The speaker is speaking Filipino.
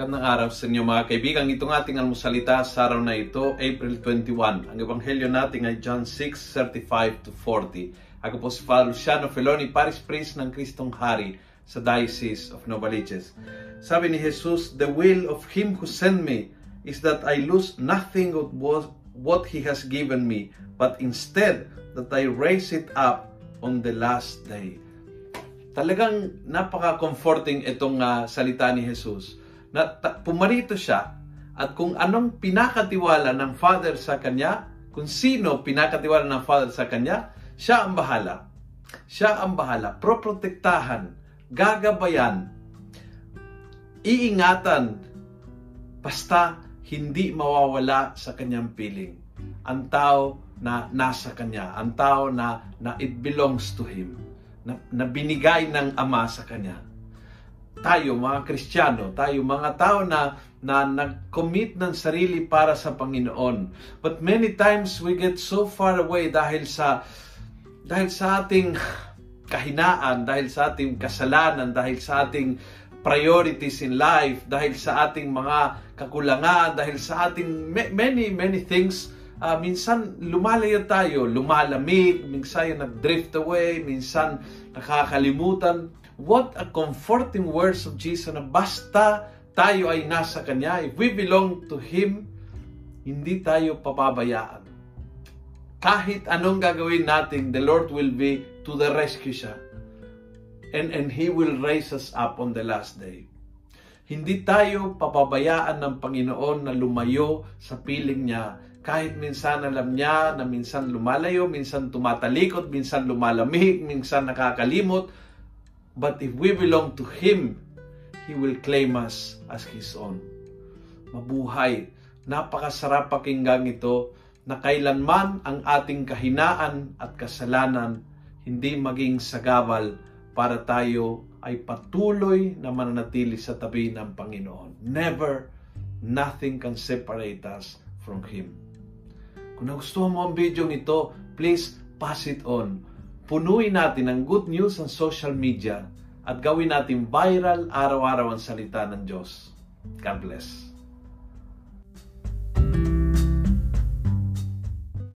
Magandang araw sa inyo mga kaibigan. Itong ating almusalita sa araw na ito, April 21. Ang ebanghelyo natin ay John 6:35 to 40. Ako po si Father Luciano Feloni, Paris Priest ng Kristong Hari sa Diocese of Novaliches. Sabi ni Jesus, The will of Him who sent me is that I lose nothing of what He has given me, but instead that I raise it up on the last day. Talagang napaka-comforting itong uh, salita ni Jesus na pumarito siya at kung anong pinakatiwala ng Father sa kanya, kung sino pinakatiwala ng Father sa kanya, siya ang bahala. Siya ang bahala. Proprotektahan, gagabayan, iingatan, basta hindi mawawala sa kanyang piling. Ang tao na nasa kanya, ang tao na, na it belongs to Him, na, na binigay ng Ama sa kanya tayo mga Kristiyano, tayo mga tao na na nag-commit ng sarili para sa Panginoon. But many times we get so far away dahil sa dahil sa ating kahinaan, dahil sa ating kasalanan, dahil sa ating priorities in life, dahil sa ating mga kakulangan, dahil sa ating many many things uh, minsan lumalayo tayo, lumalamig, minsan nag-drift away, minsan nakakalimutan what a comforting words of Jesus na basta tayo ay nasa Kanya, if we belong to Him, hindi tayo papabayaan. Kahit anong gagawin natin, the Lord will be to the rescue siya. And, and He will raise us up on the last day. Hindi tayo papabayaan ng Panginoon na lumayo sa piling niya. Kahit minsan alam niya na minsan lumalayo, minsan tumatalikod, minsan lumalamig, minsan nakakalimot, But if we belong to Him, He will claim us as His own. Mabuhay. Napakasarap pakinggan ito na kailanman ang ating kahinaan at kasalanan hindi maging sagabal para tayo ay patuloy na mananatili sa tabi ng Panginoon. Never, nothing can separate us from Him. Kung nagustuhan mo ang video ito, please pass it on punuin natin ng good news sa social media at gawin natin viral araw-araw ang salita ng Diyos. God bless.